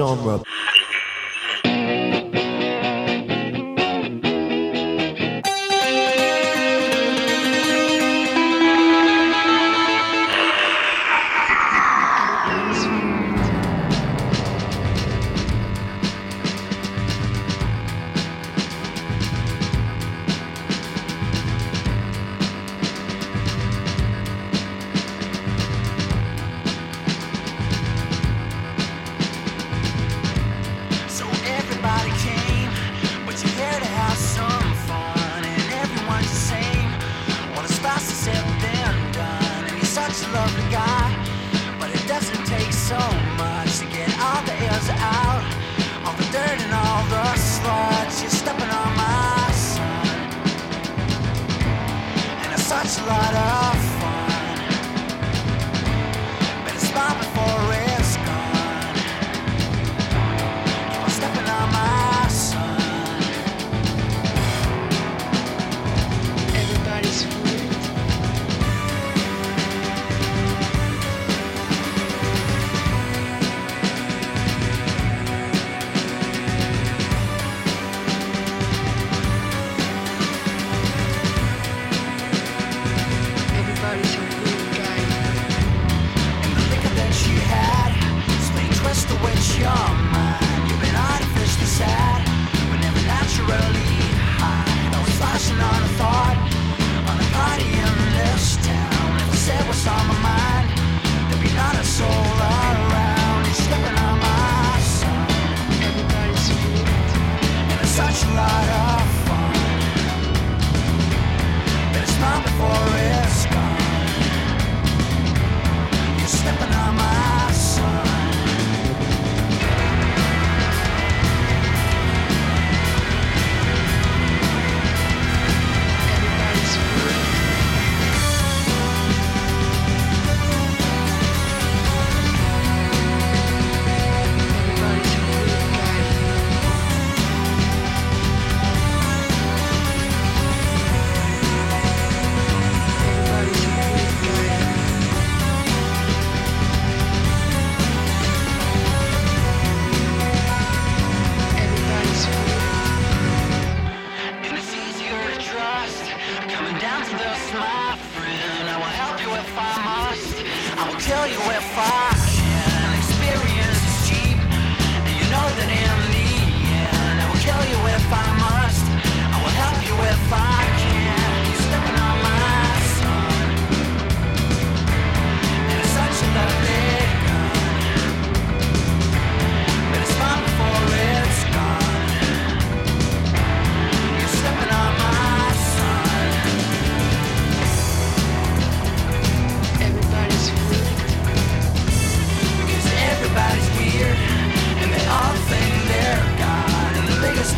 genre.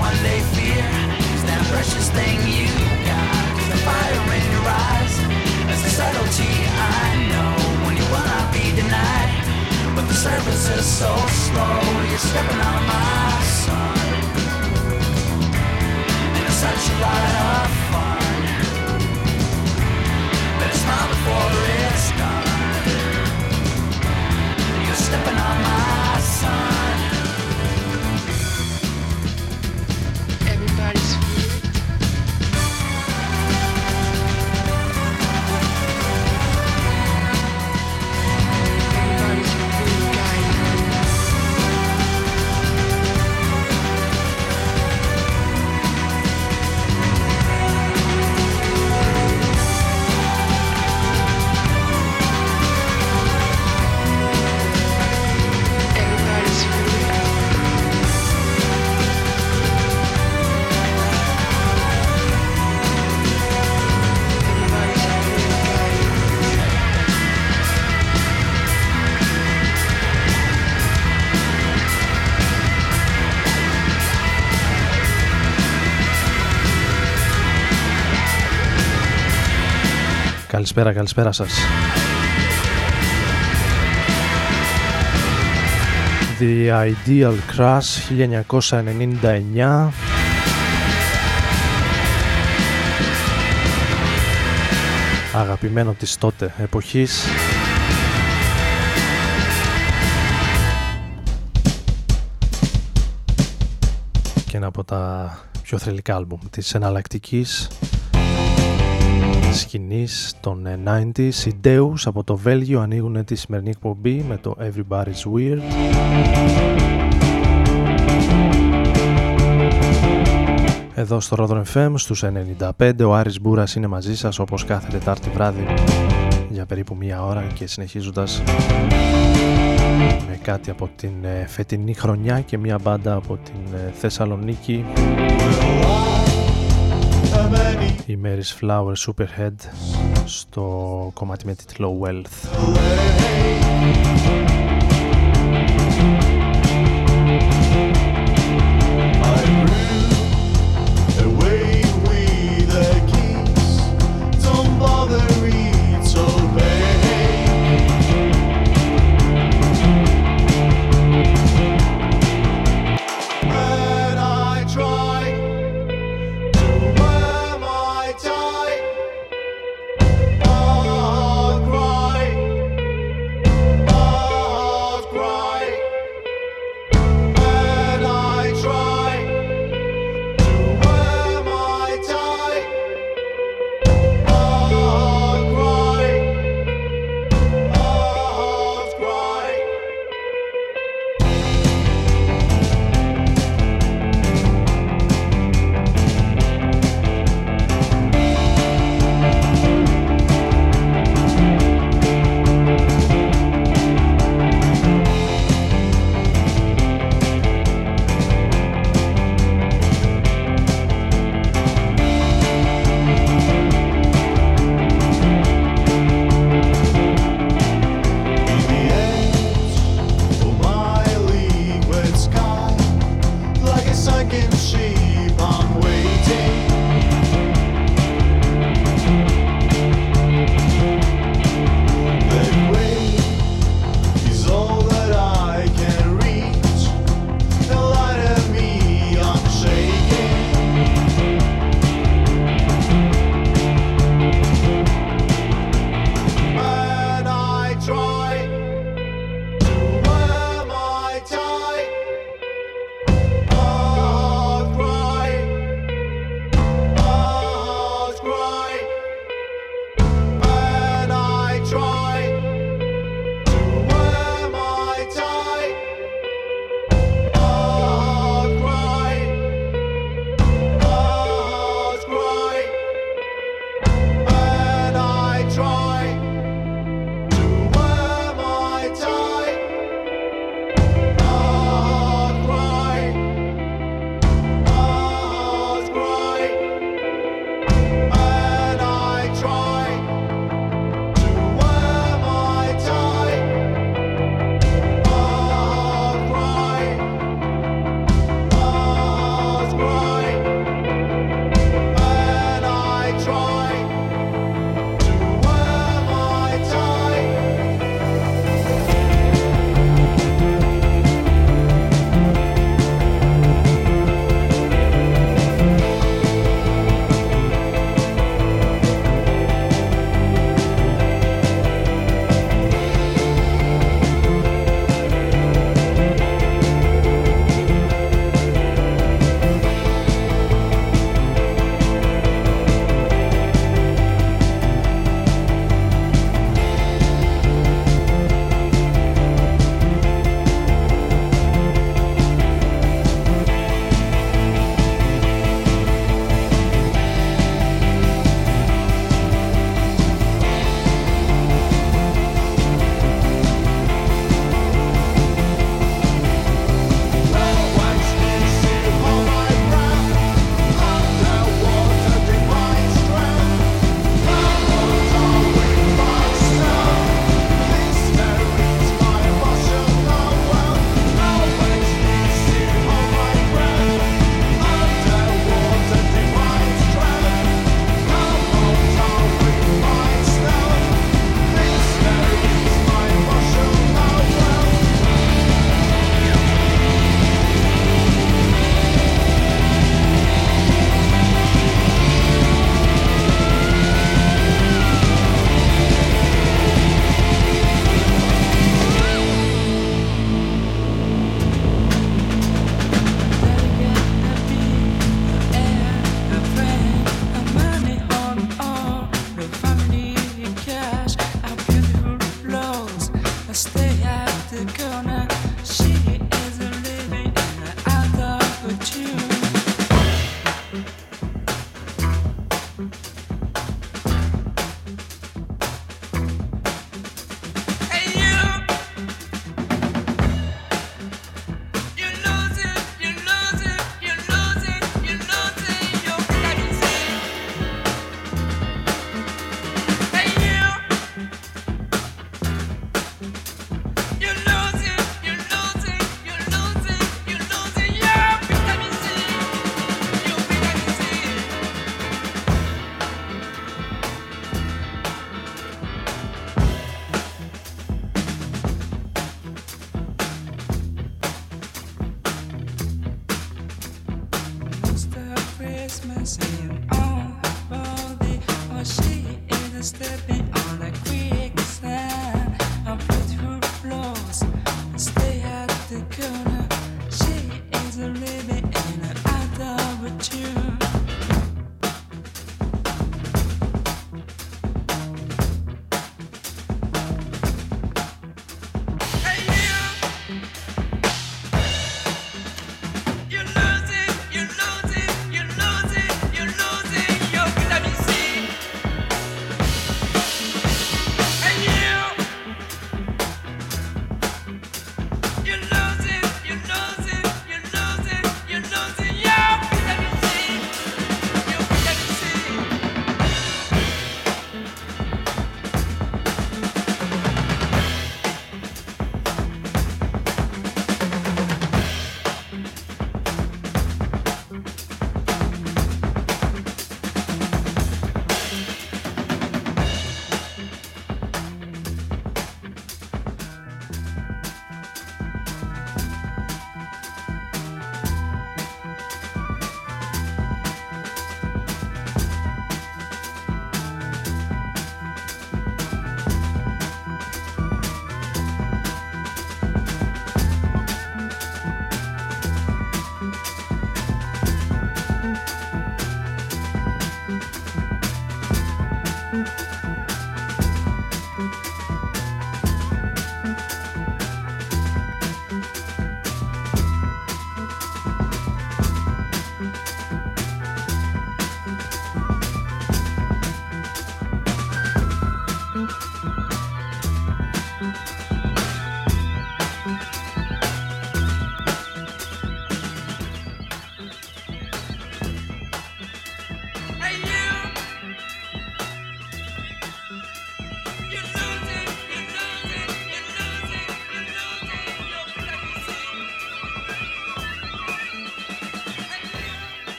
One they fear is that precious thing you got. The fire in your eyes is a subtlety I know when you will not be denied. But the service is so slow, you're stepping on my son. And it's such a lot of fun. But it's not before it's done. You're stepping on my son. Καλησπέρα, καλησπέρα. The Ideal Crash 1999 Αγαπημένο της τότε εποχής. Και ένα από τα πιο θρελικά άλμπουμ της εναλλακτικής σκηνής των 90s οι Deus από το Βέλγιο ανοίγουν τη σημερινή εκπομπή με το Everybody's Weird. Εδώ στο Rodron FM στους 95 ο Άρης Μπούρας είναι μαζί σας όπως κάθε Τετάρτη βράδυ για περίπου μία ώρα και συνεχίζοντας με κάτι από την ε, φετινή χρονιά και μία μπάντα από την ε, Θεσσαλονίκη η Mary's Flower Superhead στο κομμάτι με τίτλο Wealth.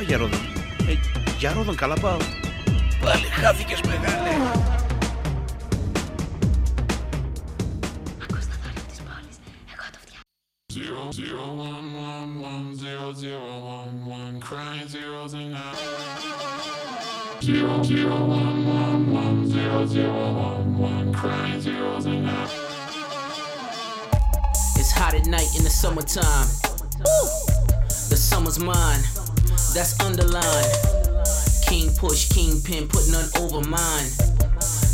από πού πάει για Ρόδον. Ε, για Ρόδον καλά πάω. Πάλι χάθηκες μεγάλε. It's hot at night in the summertime. Woo! The summer's mine. That's underlined. King push, kingpin, put none over mine.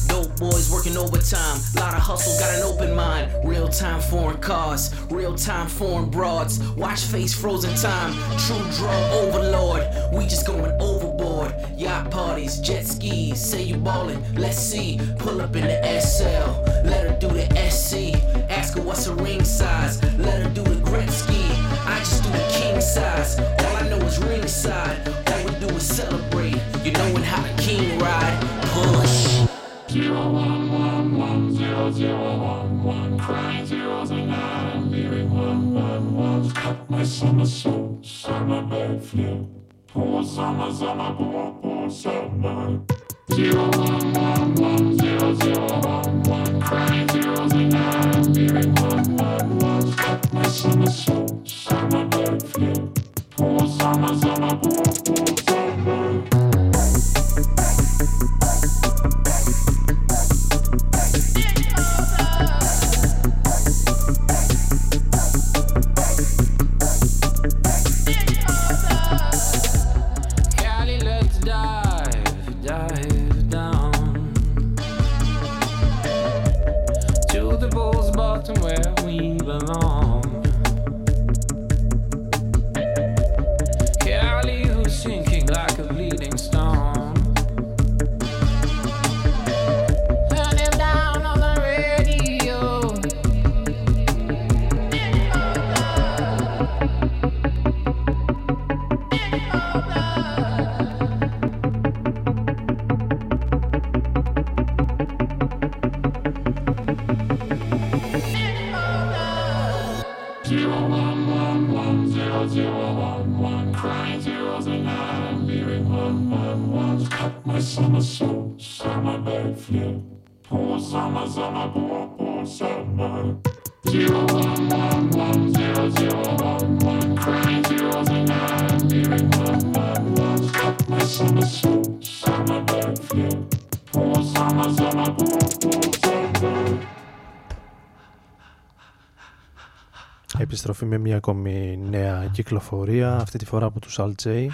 Dope boys working overtime. Lot of hustle, got an open mind. Real time foreign cars, real time foreign broads. Watch face frozen time. True draw overlord. We just going overboard. Yacht parties, jet skis. Say you ballin', let's see. Pull up in the SL. Let her do the SC. Ask her what's her ring size. Let her do the Gretzky sides. All I know is ringside. All we do is celebrate. You know when how the king ride. Push. Zero one one one zero zero one one crying zeros and I'm leaving one one ones cut my summer soul summer bed flip poor summer summer poor poor summer zero one one one zero zero one one crying zeros and I'm leaving one one ones cut my summer soul Sama sama bo bo Επιστροφή με μια ακόμη νέα κυκλοφορία, αυτή τη φορά από τους Alt J.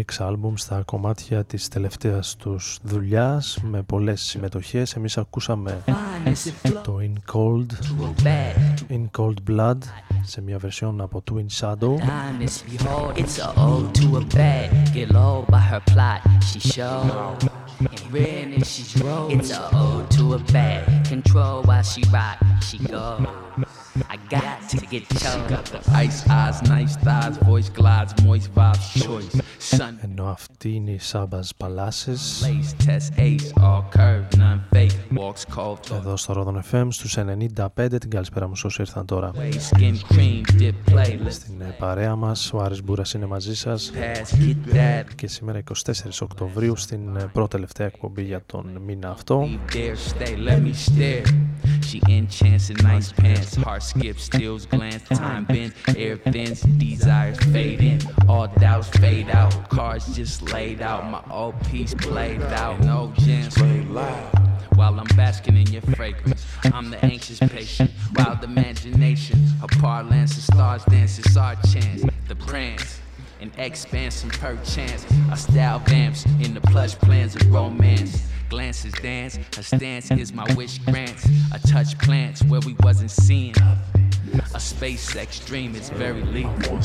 Μίξάλουν στα κομμάτια της τελευταίας τους δουλειάς με πολλές συμμετοχές εμείς ακούσαμε το In Cold In Cold Blood, σε μια βερσιόν από Twin Shadow. And red and she's rose. It's a ode to a bad. Control while she rock, she goes. I got to get choked. Got the ice eyes, nice thighs, voice glides, moist vibes, choice. Sun Ενώ αυτή είναι η Sabbath Palaces lace, test ace, all curved, none fake. Walks cold, εδώ στο Rodon FM στους 95. Την καλησπέρα μου σε όσοι ήρθαν τώρα. way, skin cream, dip playlist. Στην ε, παρέα μας, ο Άρης Μπούρας είναι μαζί σας Pass, get that. και σήμερα 24 Οκτωβρίου στην ε, πρώτη τελευταία εκπομπή για τον μήνα αυτό. Be there, stay, let. She enchants in nice pants, heart skips, steals glance, time bends, air thins, desires fade in, all doubts fade out, cards just laid out, my old piece played out, no gems While I'm basking in your fragrance, I'm the anxious patient, wild imagination, a parlance of stars dance, it's our chance, the prance. An expansion perchance. Our style vamps in the plush plans of romance. Glances dance, her stance is my wish grants. I touch plants where we wasn't seen. A SpaceX dream is very lethal.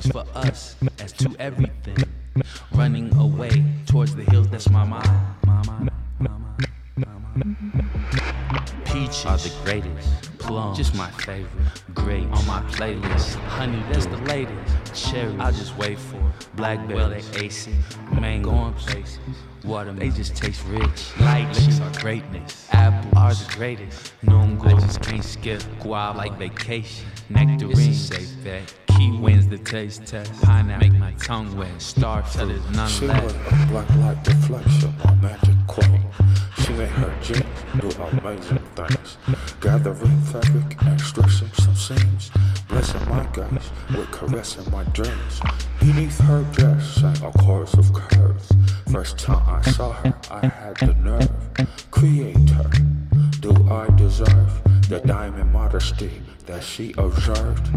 For us as to everything. Running away towards the hills, that's my mind. Peaches are the greatest. Plum, just my favorite. Great on my playlist. Honey, that's the latest. Cherry, I just wait for it. Blackberry, well, they ace it. Mango, going places. Watermelon, they just taste rich. Lights are greatness. Apple are the greatest. Nungo, I just can't skip. Guava like vacation. Nectarine, safe bet. Key wins the taste test. Pineapple make my tongue wet. Star till there's none She left. was a black light reflection, a magic queen. She made her jeans do amazing things. Gathering fabric and stretching some seams. Blessing my guys with caressing my dreams. Beneath her dress sang a chorus of curves. First time I saw her, I had the nerve. Creator, do I deserve the diamond modesty that she observed?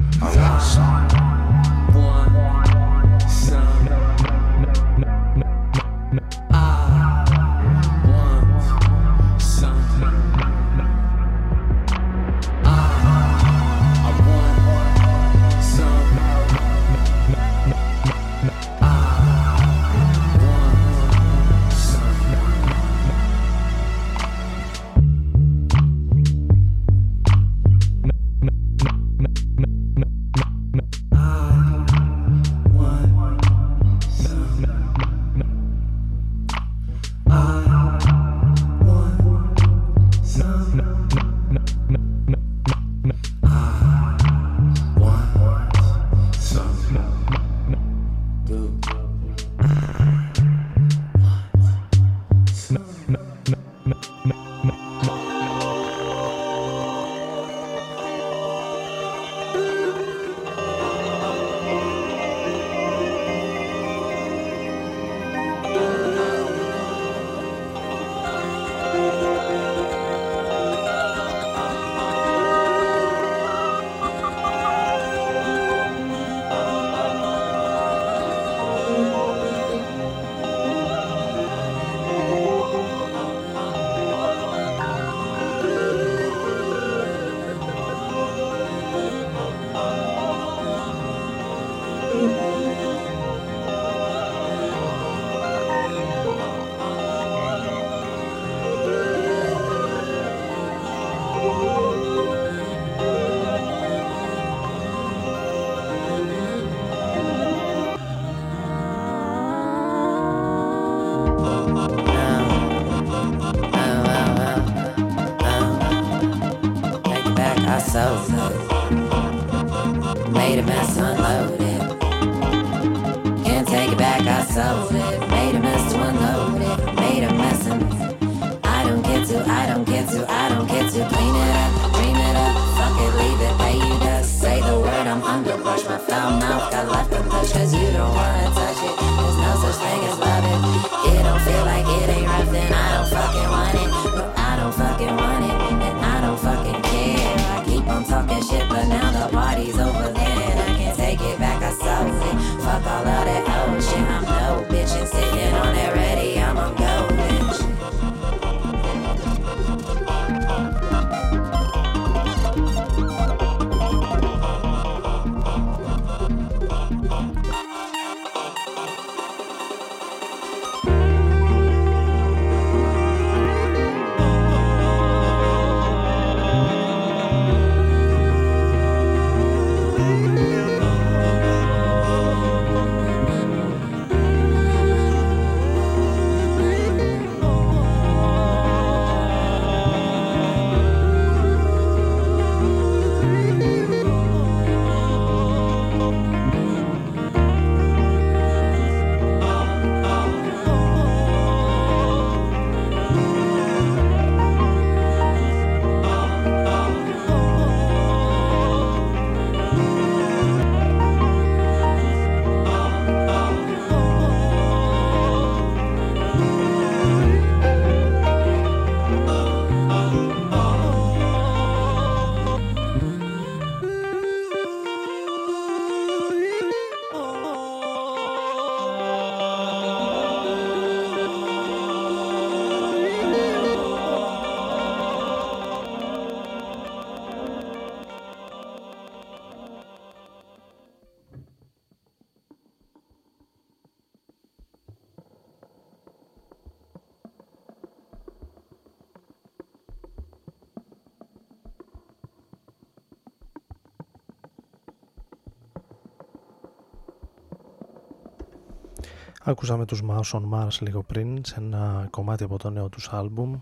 Ακούσαμε τους Mouse on Mars λίγο πριν σε ένα κομμάτι από το νέο τους άλμπουμ.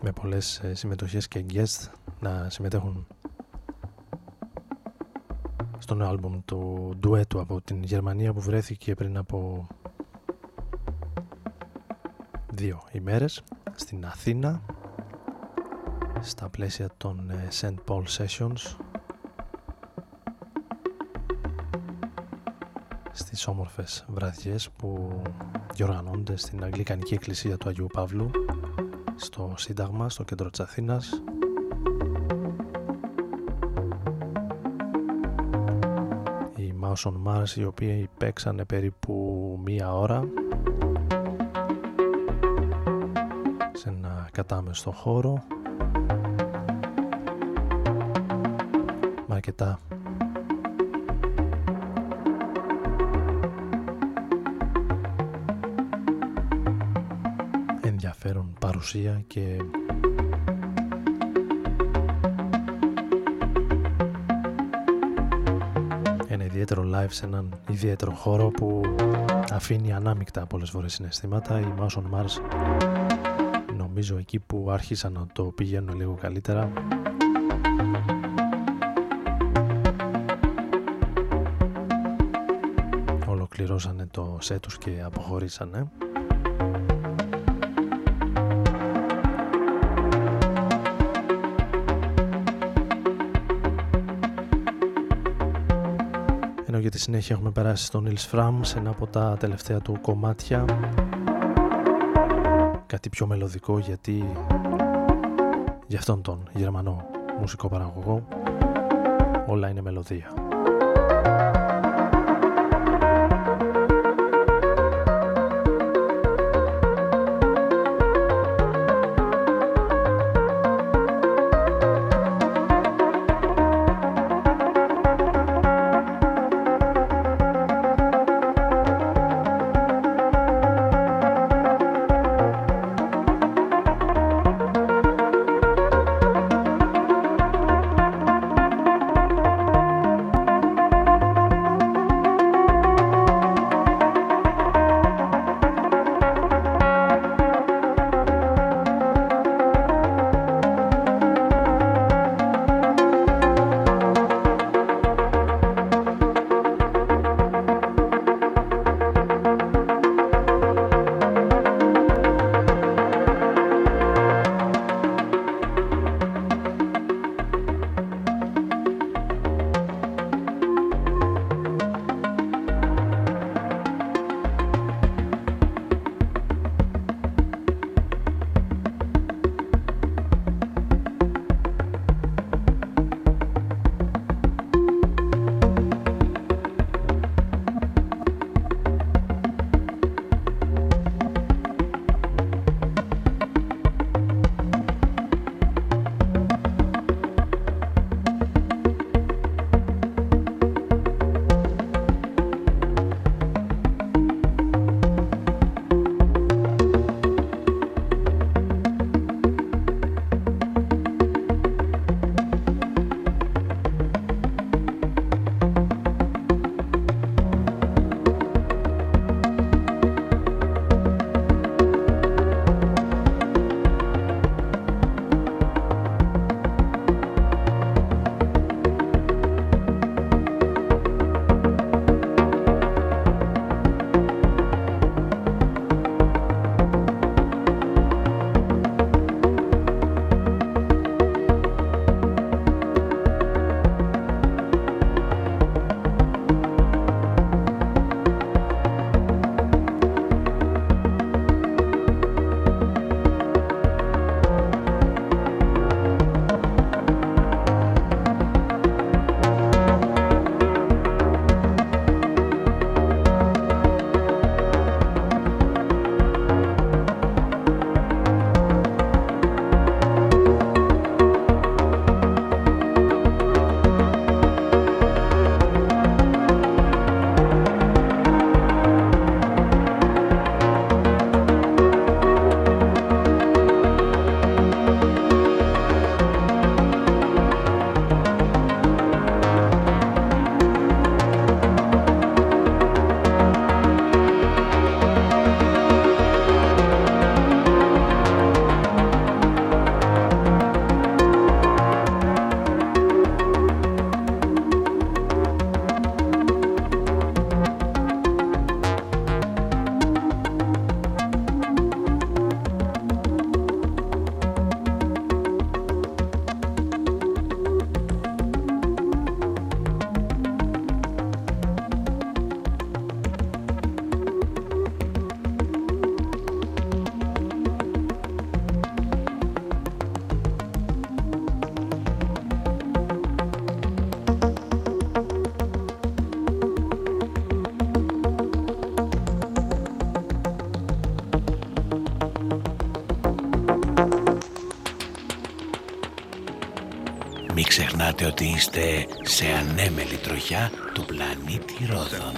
Με πολλές ε, συμμετοχές και guest να συμμετέχουν στο νέο άλμπουμ του ντουέτου από την Γερμανία που βρέθηκε πριν από δύο ημέρες στην Αθήνα στα πλαίσια των ε, St. Paul Sessions στις όμορφες βραδιές που διοργανώνται στην Αγγλικανική Εκκλησία του Αγίου Παύλου στο Σύνταγμα, στο κέντρο της Αθήνας οι Mouse on Mars οι οποίοι παίξανε περίπου μία ώρα σε ένα κατάμεστο χώρο. Με αρκετά ενδιαφέρον παρουσία και ιδιαίτερο live σε έναν ιδιαίτερο χώρο που αφήνει ανάμεικτα πολλές φορές συναισθήματα. Η Mouse on Mars νομίζω εκεί που άρχισαν να το πηγαίνουν λίγο καλύτερα. Ολοκληρώσανε το σετ τους και αποχωρήσανε συνέχεια έχουμε περάσει στον Nils Fram σε ένα από τα τελευταία του κομμάτια κάτι πιο μελωδικό γιατί για αυτόν τον γερμανό μουσικό παραγωγό όλα είναι μελωδία. Μην ξεχνάτε ότι είστε σε ανέμελη τροχιά του πλανήτη Ρόδων.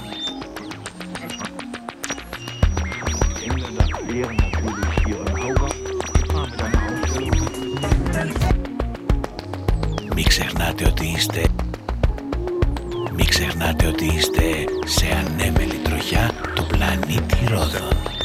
Μην ξεχνάτε ότι είστε Μην ξεχνάτε ότι είστε σε ανέμελη τροχιά του πλανήτη Ρόδων.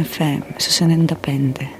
Ράδον FM στους 95. Let's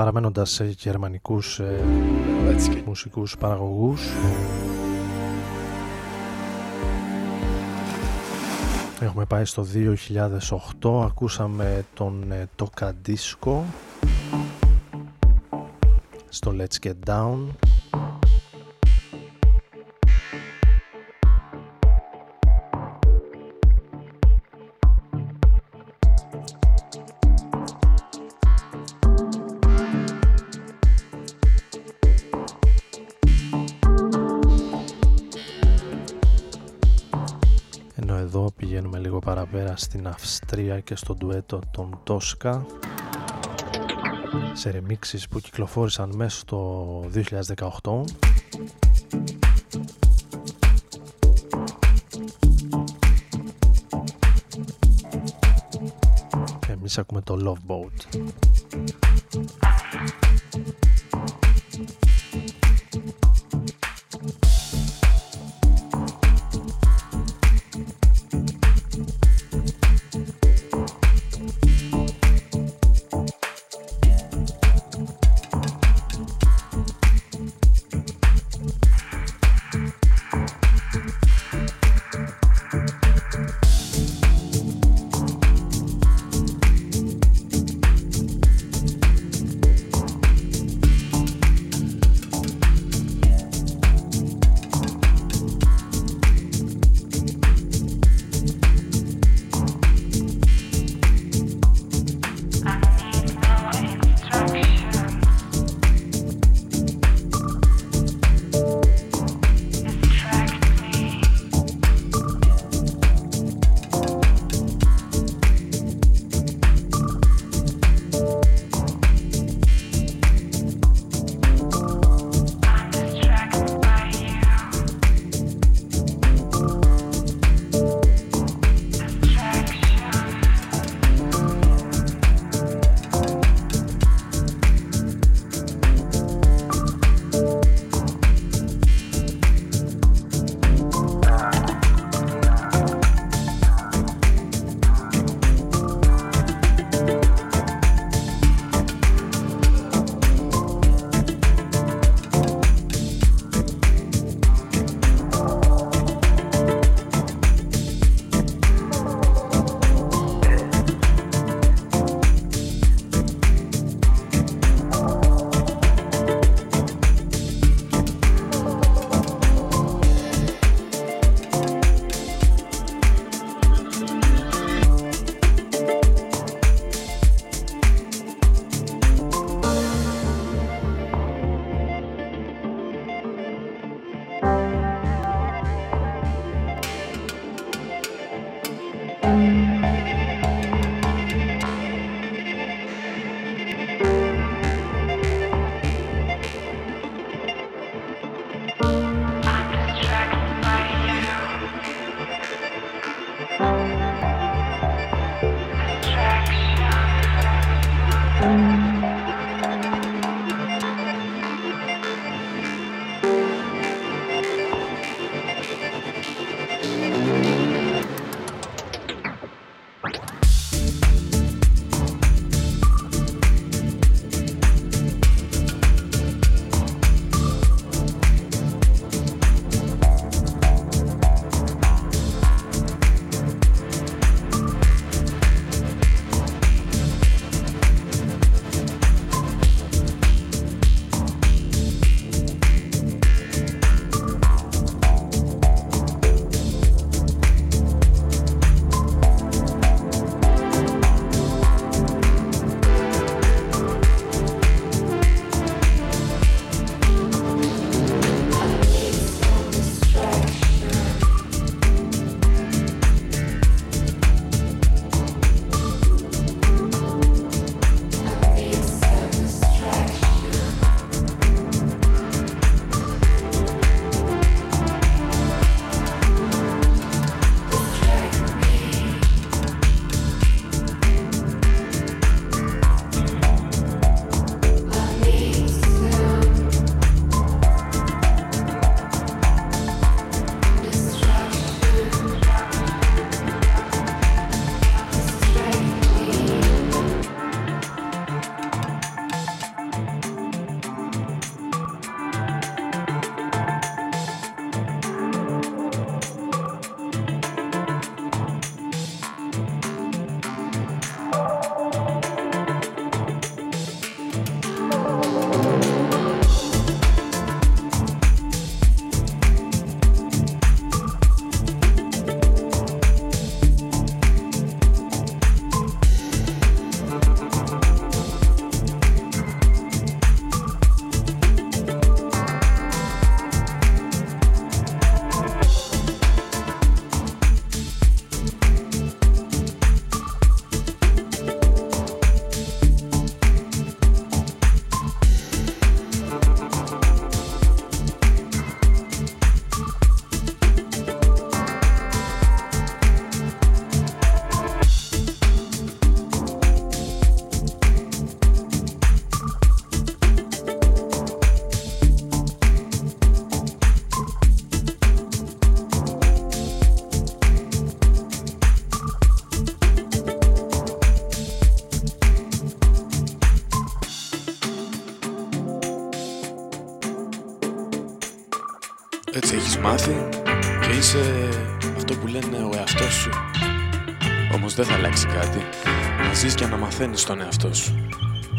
παραμένοντας σε γερμανικούς ε, μουσικούς παραγωγούς. Έχουμε πάει στο 2008, ακούσαμε τον ε, Τοκαντίσκο στο Let's Get Down στην Αυστρία και στο ντουέτο των Τόσκα. Σε ρεμίξεις που κυκλοφόρησαν μέσα στο 2018 Εμείς ακούμε το Love Boat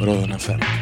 Ρόδον FM.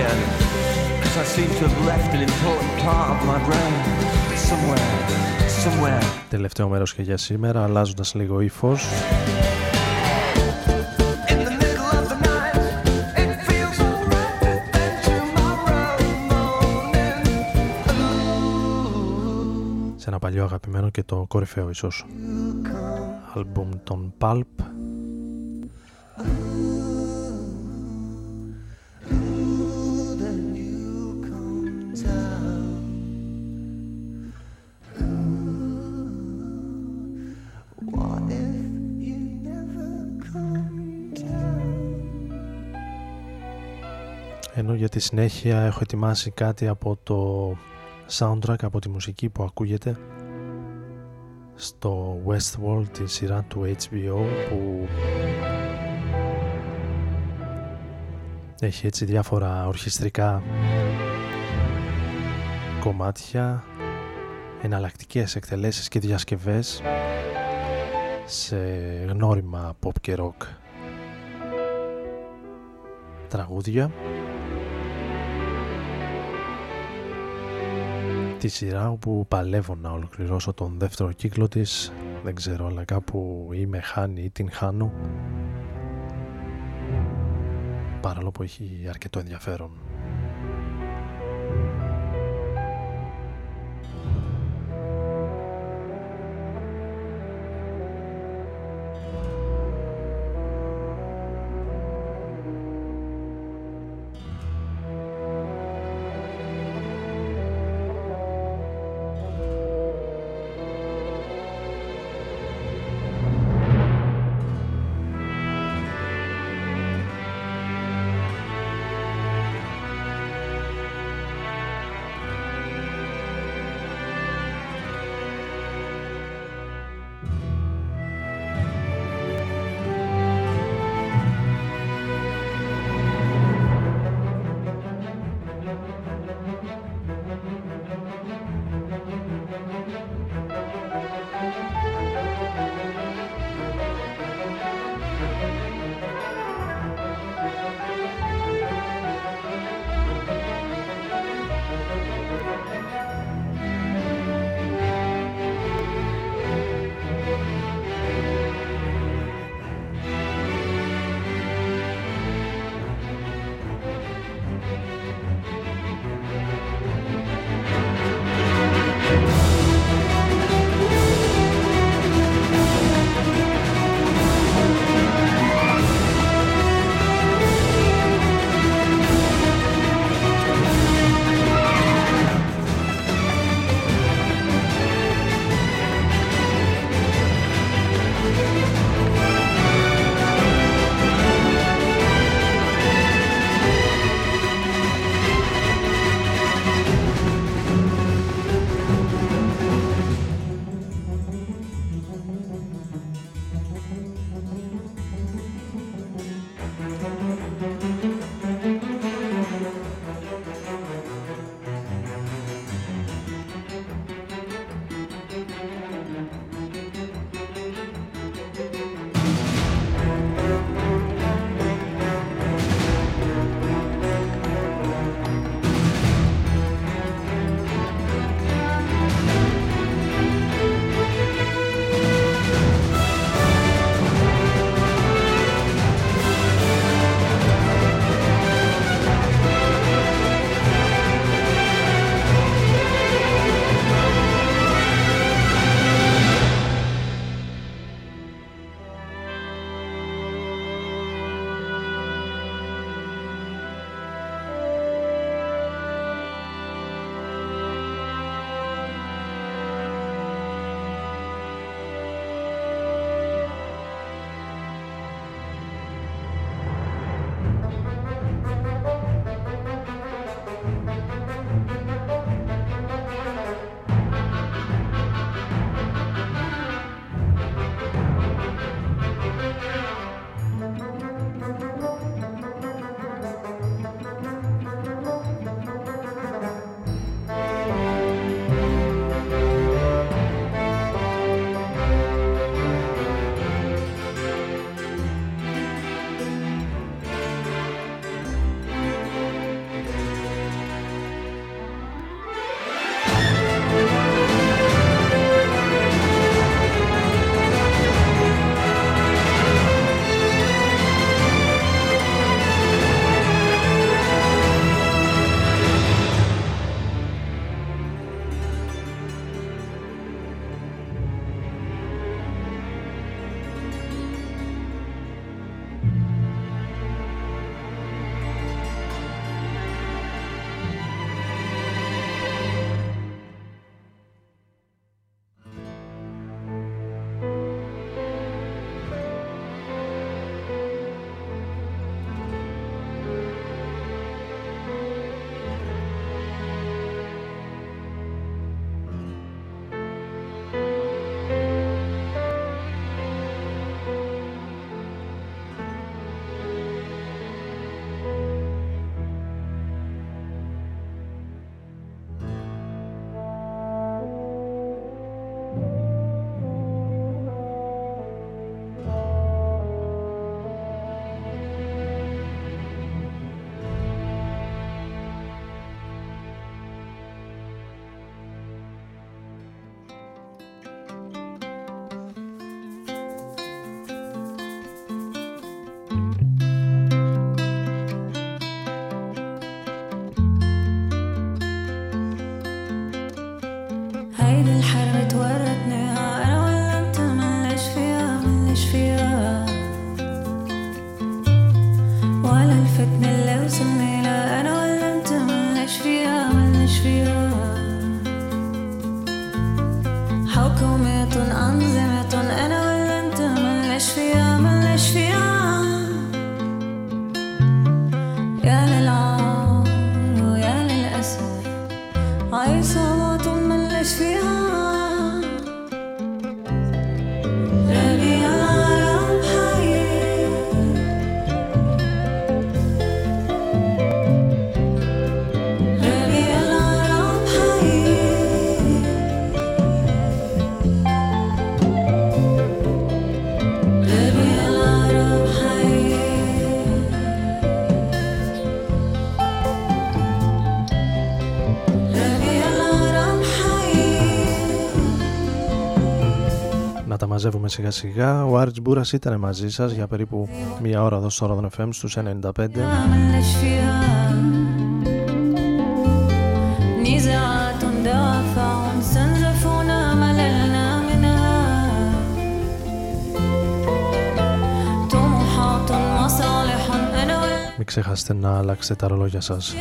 again. Τελευταίο μέρος και για σήμερα, αλλάζοντας λίγο ύφος. Σε ένα παλιό αγαπημένο και το κορυφαίο ίσως αλμπουμ των Pulp για τη συνέχεια έχω ετοιμάσει κάτι από το soundtrack, από τη μουσική που ακούγεται στο Westworld τη σειρά του HBO που έχει έτσι διάφορα ορχιστρικά κομμάτια εναλλακτικές εκτελέσεις και διασκευές σε γνώριμα pop και rock τραγούδια. τη σειρά όπου παλεύω να ολοκληρώσω τον δεύτερο κύκλο της. Δεν ξέρω αλλά κάπου ή με χάνει ή την χάνω. Παρόλο που έχει αρκετό ενδιαφέρον. σιγά σιγά. Ο Άρης Μπούρας ήταν μαζί σας για περίπου μία ώρα εδώ στο Ρόδον FM στους 95. Μην ξεχάσετε να αλλάξετε τα ρολόγια σας.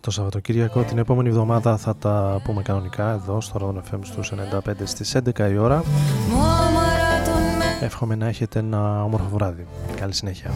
Το Σαββατοκύριακο την επόμενη εβδομάδα θα τα πούμε κανονικά εδώ στο Ρόδον FM στους 95 στις 11 η ώρα. Εύχομαι να έχετε ένα όμορφο βράδυ. Καλή συνέχεια.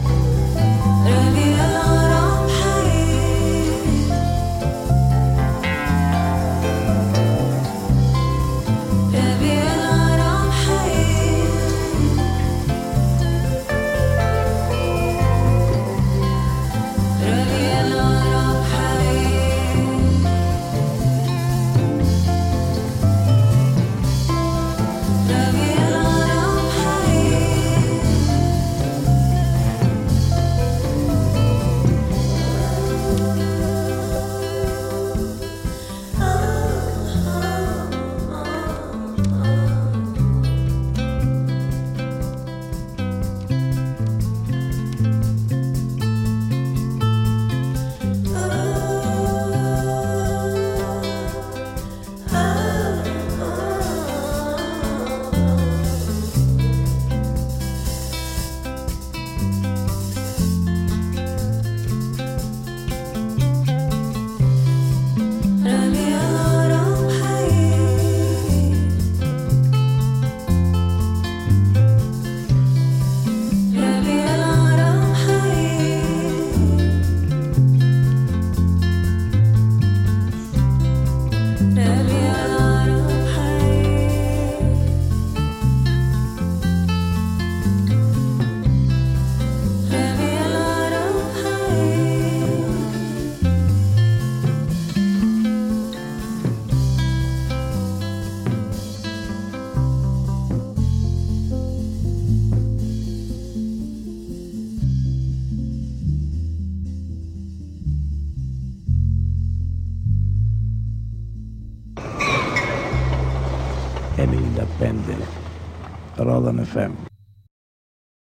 Aldan FM.